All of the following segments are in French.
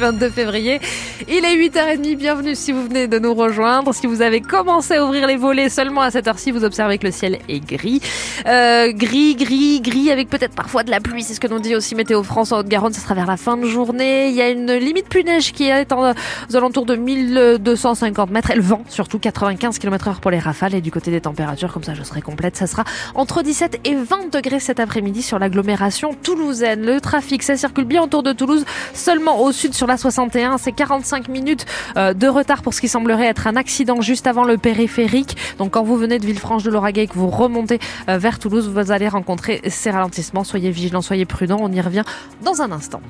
22 février. Il est 8h30, bienvenue si vous venez de nous rejoindre. Si vous avez commencé à ouvrir les volets seulement à cette heure-ci, vous observez que le ciel est gris. Euh, gris, gris, gris, avec peut-être parfois de la pluie, c'est ce que nous dit aussi Météo France en Haute-Garonne, ce sera vers la fin de journée. Il y a une limite pluie-neige qui est en, aux alentours de 1250 mètres. Et le vent, surtout 95 km heure pour les rafales. Et du côté des températures, comme ça je serai complète, ça sera entre 17 et 20 degrés cet après-midi sur l'agglomération toulousaine. Le trafic, ça circule bien autour de Toulouse, seulement au sud sur sur la 61. C'est 45 minutes euh, de retard pour ce qui semblerait être un accident juste avant le périphérique. Donc quand vous venez de Villefranche de Lauragais et que vous remontez euh, vers Toulouse, vous allez rencontrer ces ralentissements. Soyez vigilants, soyez prudents. On y revient dans un instant.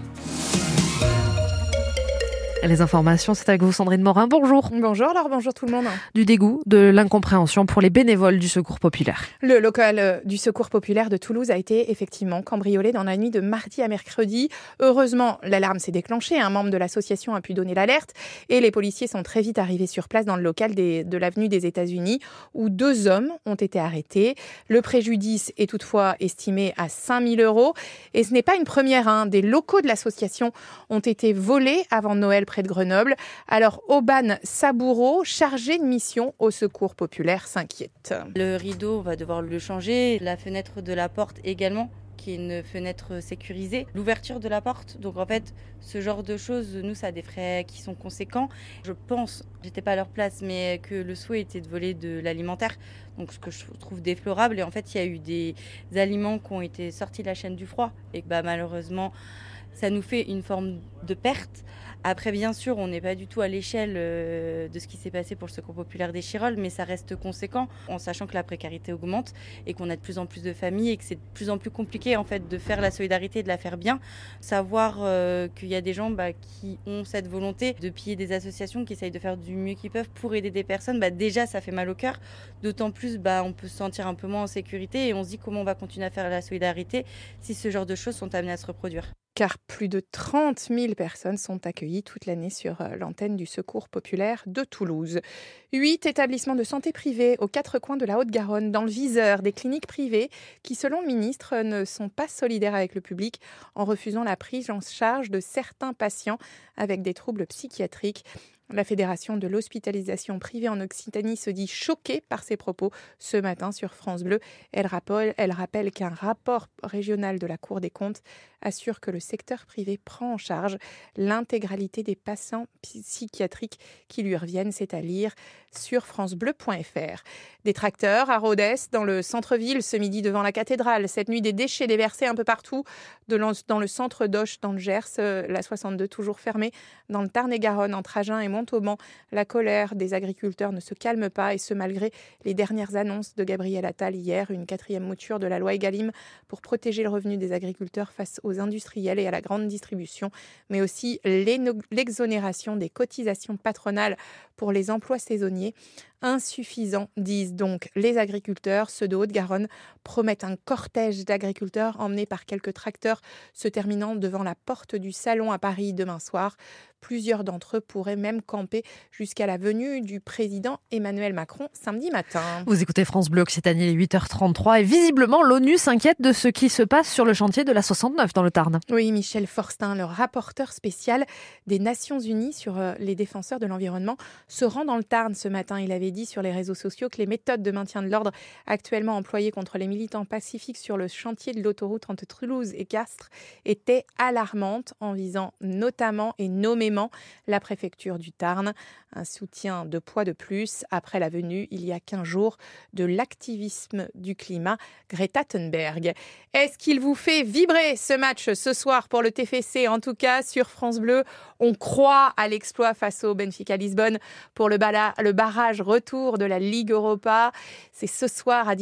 Les informations, c'est avec vous Sandrine Morin. Bonjour. Bonjour alors bonjour tout le monde. Du dégoût, de l'incompréhension pour les bénévoles du Secours populaire. Le local euh, du Secours populaire de Toulouse a été effectivement cambriolé dans la nuit de mardi à mercredi. Heureusement, l'alarme s'est déclenchée. Un membre de l'association a pu donner l'alerte et les policiers sont très vite arrivés sur place dans le local de l'avenue des États-Unis où deux hommes ont été arrêtés. Le préjudice est toutefois estimé à 5000 euros et ce n'est pas une première. Hein. Des locaux de l'association ont été volés avant Noël de Grenoble. Alors, Auban Saboureau, chargé de mission au secours populaire, s'inquiète. Le rideau, on va devoir le changer. La fenêtre de la porte également qui est une fenêtre sécurisée, l'ouverture de la porte. Donc en fait, ce genre de choses, nous, ça a des frais qui sont conséquents. Je pense, j'étais pas à leur place, mais que le souhait était de voler de l'alimentaire. Donc ce que je trouve déplorable. Et en fait, il y a eu des aliments qui ont été sortis de la chaîne du froid et bah, malheureusement, ça nous fait une forme de perte. Après, bien sûr, on n'est pas du tout à l'échelle euh, de ce qui s'est passé pour le Secours populaire des Chirolles, mais ça reste conséquent en sachant que la précarité augmente et qu'on a de plus en plus de familles et que c'est de plus en plus compliqué en fait de faire la solidarité et de la faire bien. Savoir euh, qu'il y a des gens bah, qui ont cette volonté de piller des associations, qui essayent de faire du mieux qu'ils peuvent pour aider des personnes, bah, déjà ça fait mal au cœur. D'autant plus, bah, on peut se sentir un peu moins en sécurité et on se dit comment on va continuer à faire la solidarité si ce genre de choses sont amenées à se reproduire car plus de 30 000 personnes sont accueillies toute l'année sur euh, l'antenne du Secours populaire de Toulouse. Huit établissements de santé privés aux quatre coins de la Haute-Garonne, dans le viseur des cliniques privées qui, selon le ministre, ne sont pas solidaires avec le public en refusant la prise en charge de certains patients avec des troubles psychiatriques. La Fédération de l'hospitalisation privée en Occitanie se dit choquée par ces propos ce matin sur France Bleu. Elle rappelle, elle rappelle qu'un rapport régional de la Cour des comptes assure que le secteur privé prend en charge l'intégralité des patients psychiatriques qui lui reviennent, c'est à lire sur francebleu.fr. Des tracteurs à Rhodes, dans le centre-ville, ce midi devant la cathédrale. Cette nuit, des déchets déversés un peu partout dans le centre d'Auch, dans le Gers, euh, la 62 toujours fermée, dans le Tarn-et-Garonne, entre Agen et Montauban. La colère des agriculteurs ne se calme pas, et ce malgré les dernières annonces de Gabriel Attal hier, une quatrième mouture de la loi Egalim pour protéger le revenu des agriculteurs face aux industriels et à la grande distribution, mais aussi l'exonération des cotisations patronales pour les emplois saisonniers insuffisant, disent donc les agriculteurs. Ceux de Haute-Garonne promettent un cortège d'agriculteurs emmenés par quelques tracteurs se terminant devant la porte du salon à Paris demain soir. Plusieurs d'entre eux pourraient même camper jusqu'à la venue du président Emmanuel Macron samedi matin. Vous écoutez France Bleu Occitanie, 8h33 et visiblement l'ONU s'inquiète de ce qui se passe sur le chantier de la 69 dans le Tarn. Oui, Michel Forstin, le rapporteur spécial des Nations Unies sur euh, les défenseurs de l'environnement, se rend dans le Tarn ce matin. Il avait dit sur les réseaux sociaux que les méthodes de maintien de l'ordre actuellement employées contre les militants pacifiques sur le chantier de l'autoroute entre Toulouse et Castres étaient alarmantes en visant notamment et nommément la préfecture du Tarn. Un soutien de poids de plus après la venue il y a 15 jours de l'activisme du climat Greta Thunberg. Est-ce qu'il vous fait vibrer ce match ce soir pour le TFC En tout cas, sur France Bleu, on croit à l'exploit face au Benfica Lisbonne pour le, barrage retour de la Ligue Europa. C'est ce soir à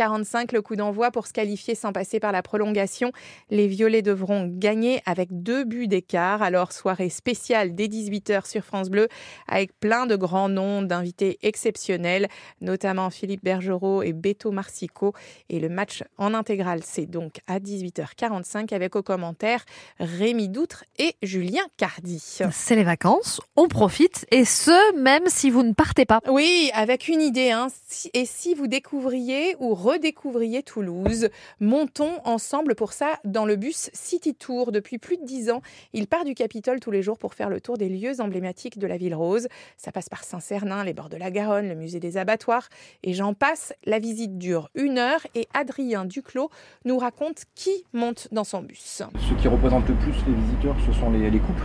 18h45 le coup d'envoi pour se qualifier sans passer par la prolongation. Les Violets devront gagner avec deux buts d'écart. Alors soirée spéciale dès 18h sur France Bleu avec plein de grands noms d'invités exceptionnels, notamment Philippe Bergerot et Beto Marsico. Et le match en intégrale, c'est donc à 18h45 avec au commentaire Rémi Doutre et Julien Cardi. C'est les vacances, on profite et ce même si vous ne partez pas. Oui, avec une idée. Hein. Et si vous découvriez ou redécouvriez Toulouse. Montons ensemble pour ça dans le bus City Tour. Depuis plus de dix ans, il part du Capitole tous les jours pour faire le tour des lieux emblématiques de la ville rose. Ça passe par Saint-Cernin, les bords de la Garonne, le musée des abattoirs et j'en passe. La visite dure une heure et Adrien Duclos nous raconte qui monte dans son bus. Ce qui représente le plus les visiteurs, ce sont les, les couples.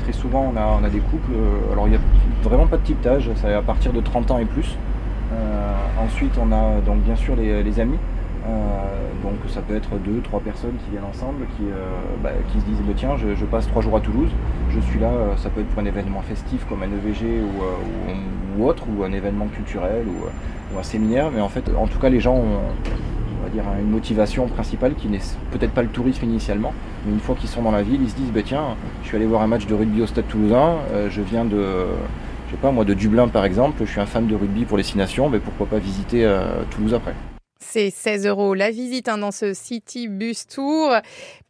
Très souvent, on a, on a des couples. euh, Alors, il n'y a vraiment pas de type d'âge, c'est à partir de 30 ans et plus. Euh, ensuite, on a donc bien sûr les, amis. Euh, donc, ça peut être deux, trois personnes qui viennent ensemble, qui, euh, bah, qui se disent bah, tiens, je, passe trois jours à Toulouse, je suis là. euh, Ça peut être pour un événement festif comme un EVG ou, euh, ou, autre, ou un événement culturel ou, euh, un séminaire. Mais en fait, en tout cas, les gens ont on va dire, une motivation principale qui n'est peut-être pas le tourisme initialement, mais une fois qu'ils sont dans la ville, ils se disent bah, tiens, je suis allé voir un match de rugby au Stade Toulousain, euh, je viens de, je sais pas moi, de Dublin par exemple, je suis un fan de rugby pour les Six Nations, mais pourquoi pas visiter euh, Toulouse après. C'est 16 euros la visite hein, dans ce City Bus Tour.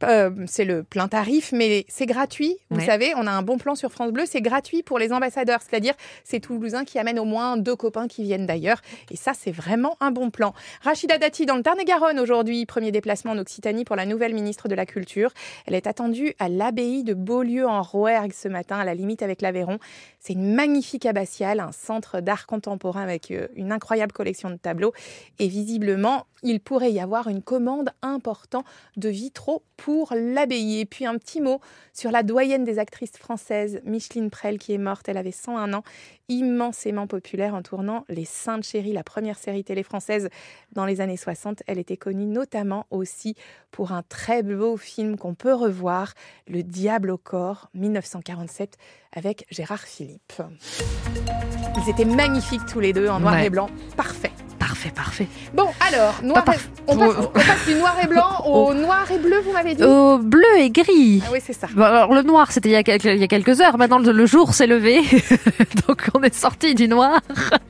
Euh, c'est le plein tarif, mais c'est gratuit. Vous Ouais. savez, on a un bon plan sur France Bleu. C'est gratuit pour les ambassadeurs, c'est-à-dire ces Toulousains qui amènent au moins deux copains qui viennent d'ailleurs. Et ça, c'est vraiment un bon plan. Rachida Dati dans le Tarn-et-Garonne aujourd'hui. Premier déplacement en Occitanie pour la nouvelle ministre de la Culture. Elle est attendue à l'abbaye de Beaulieu en Rouergue ce matin, à la limite avec l'Aveyron. C'est une magnifique abbatiale, un centre d'art contemporain avec euh, une incroyable collection de tableaux. Et visiblement, il pourrait y avoir une commande importante de vitraux pour l'abbaye. Et puis un petit mot sur la doyenne des actrices françaises, Micheline Prel, qui est morte. Elle avait 101 ans, immensément populaire en tournant Les Saintes Chéries, la première série télé française dans les années 60. Elle était connue notamment aussi pour un très beau film qu'on peut revoir, Le Diable au corps, 1947, avec Gérard Philippe. Ils étaient magnifiques tous les deux en noir Ouais. et blanc. Parfait. Parfait, parfait. Bon, alors, noir et- on, passe, on passe du noir et blanc au noir et bleu, vous m'avez dit Au bleu et gris. Ah oui, c'est ça. Bon, alors le noir, c'était il, y a quelques- il y a quelques heures. Maintenant, le, jour s'est levé. Donc, on est sorti du noir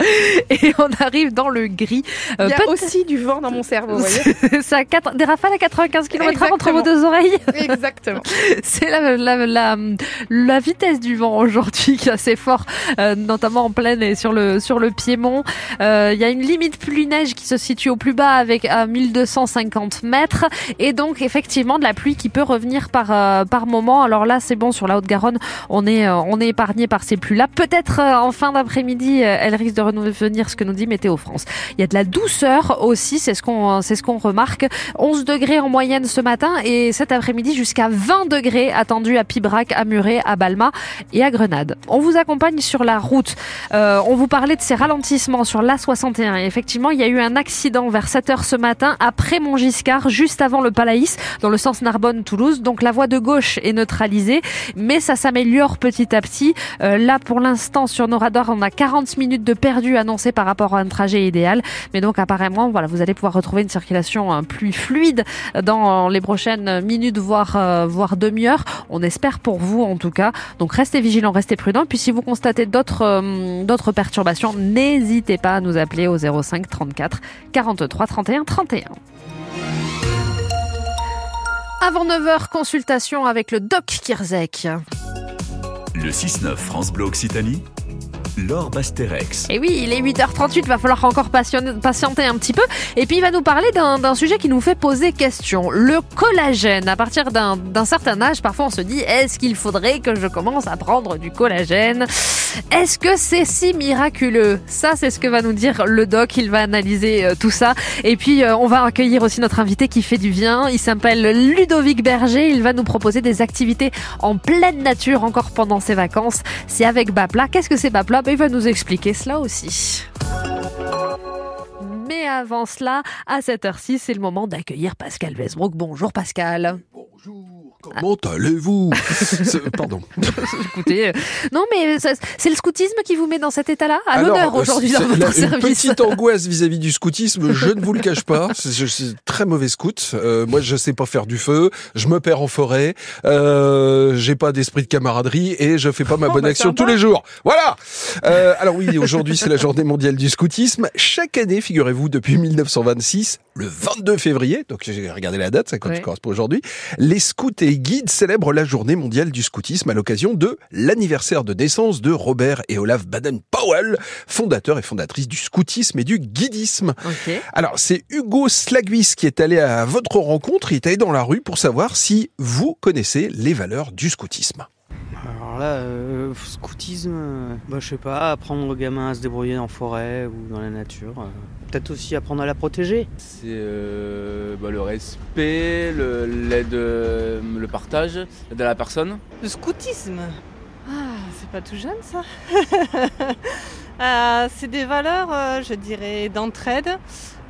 et on arrive dans le gris. Euh, Il y a aussi du vent dans mon cerveau, vous voyez à quatre- des rafales à 95 km h entre vos deux oreilles. Exactement. C'est la, la, la, la vitesse du vent aujourd'hui qui est assez fort, euh, notamment en plaine et sur le, sur le Piémont. Euh, Il y a une limite pluie-neige qui se situe au plus bas avec à 1250 mètres et donc effectivement de la pluie qui peut revenir par, euh, par moment. Alors là, c'est bon, sur la Haute-Garonne, on est, euh, on est épargné par ces pluies-là. Peut-être euh, en fin d'après-midi, euh, elle risque de revenir ce que nous dit Météo France. Il y a de la douceur aussi, c'est ce qu'on c'est ce qu'on remarque. 11 degrés en moyenne ce matin et cet après-midi jusqu'à 20 degrés attendus à Pibrac, à Muret, à Balma et à Grenade. On vous accompagne sur la route. Euh, on vous parlait de ces ralentissements sur l'A61 et effectivement, il y a eu un accident vers 7 heures ce matin après Montgiscard, juste avant le Palaïs, dans le sens Narbonne-Toulouse. Donc la voie de gauche est neutralisée, mais ça s'améliore petit à petit. Euh, là, pour l'instant, sur nos radars, on a 40 minutes de perdu annoncées par rapport à un trajet idéal. Mais donc apparemment, voilà, vous allez pouvoir retrouver une circulation euh, plus fluide dans les prochaines minutes, voire euh, voire demi-heure. On espère pour vous en tout cas. Donc restez vigilants, restez prudents. Puis si vous constatez d'autres euh, d'autres perturbations, n'hésitez pas à nous appeler au 05 34 43 31 31. Avant 9h, consultation avec le doc Kirzek. Le 6-9 France Bleu Occitanie, Laure Basterex. Et oui, il est 8h38, va falloir encore patienter un petit peu. Et puis il va nous parler d'un sujet qui nous fait poser question. Le collagène. À partir d'un certain âge, parfois on se dit, est-ce qu'il faudrait que je commence à prendre du collagène? Est-ce que c'est si miraculeux? Ça, c'est ce que va nous dire le doc. Il va analyser euh, tout ça. Et puis euh, on va accueillir aussi notre invité qui fait du bien. Il s'appelle Ludovic Berger. Il va nous proposer des activités en pleine nature encore pendant ses vacances. C'est avec Bapla. Qu'est-ce que c'est Bapla? Ben, Il va nous expliquer cela aussi. Mais avant cela, à cette heure-ci, c'est le moment d'accueillir Pascal Westbrook. Bonjour Pascal. Bonjour, comment allez-vous Pardon. Écoutez, euh, non mais c'est le scoutisme qui vous met dans cet état-là À l'honneur aujourd'hui dans votre la- service. Une petite angoisse vis-à-vis du scoutisme, je ne vous le cache pas. Je suis très mauvais scout. Euh, moi, je sais pas faire du feu. Je me perds en forêt. Euh, J'ai pas d'esprit de camaraderie et je fais pas ma Oh, bonne bah, action tous les jours. Voilà. Euh, alors oui, aujourd'hui c'est la journée mondiale du scoutisme. Chaque année, figurez-vous, depuis 1926, le 22 février, donc j'ai regardé la date, ça Ouais. correspond aujourd'hui, Les scouts et guides célèbrent la journée mondiale du scoutisme à l'occasion de l'anniversaire de naissance de Robert et Olaf Baden-Powell, fondateurs et fondatrices du scoutisme et du guidisme. Alors, c'est Hugo Slagwis qui est allé à votre rencontre. Il est allé dans la rue pour savoir si vous connaissez les valeurs du scoutisme. Alors là, euh, scoutisme, euh, bah, je sais pas, apprendre aux gamins à se débrouiller en forêt ou dans la nature. euh, Peut-être aussi apprendre à la protéger. C'est euh, bah, le respect, le- l'aide, euh, le partage, l'aide à la personne. Le scoutisme Ah, c'est pas tout jeune ça Euh, C'est des valeurs, euh, je dirais, d'entraide,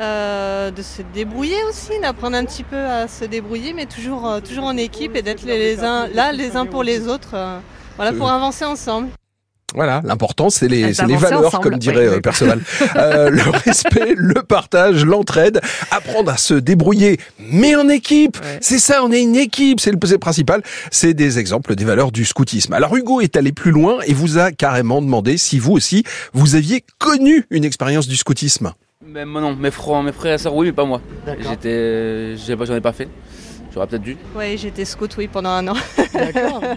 euh, de se débrouiller aussi, d'apprendre un petit peu à se débrouiller, mais toujours, euh, toujours en équipe et d'être les, les uns, là les uns pour les autres. euh, voilà, pour avancer ensemble. Voilà, l'important c'est les, les valeurs, ensemble. comme dirait Oui, euh, oui. Perceval. Euh, le respect, le partage, l'entraide, apprendre à se débrouiller, mais en équipe. Ouais. C'est ça, on est une équipe, c'est le, c'est le principal. C'est des exemples des valeurs du scoutisme. Alors Hugo est allé plus loin et vous a carrément demandé si vous aussi, vous aviez connu une expérience du scoutisme. Mais moi non, mes frères, mes frères et sœurs oui, mais pas moi. D'accord. J'étais, j'ai pas- j'en ai pas fait. J'aurais peut-être dû. Oui, j'étais scout, oui, pendant un an. D'accord.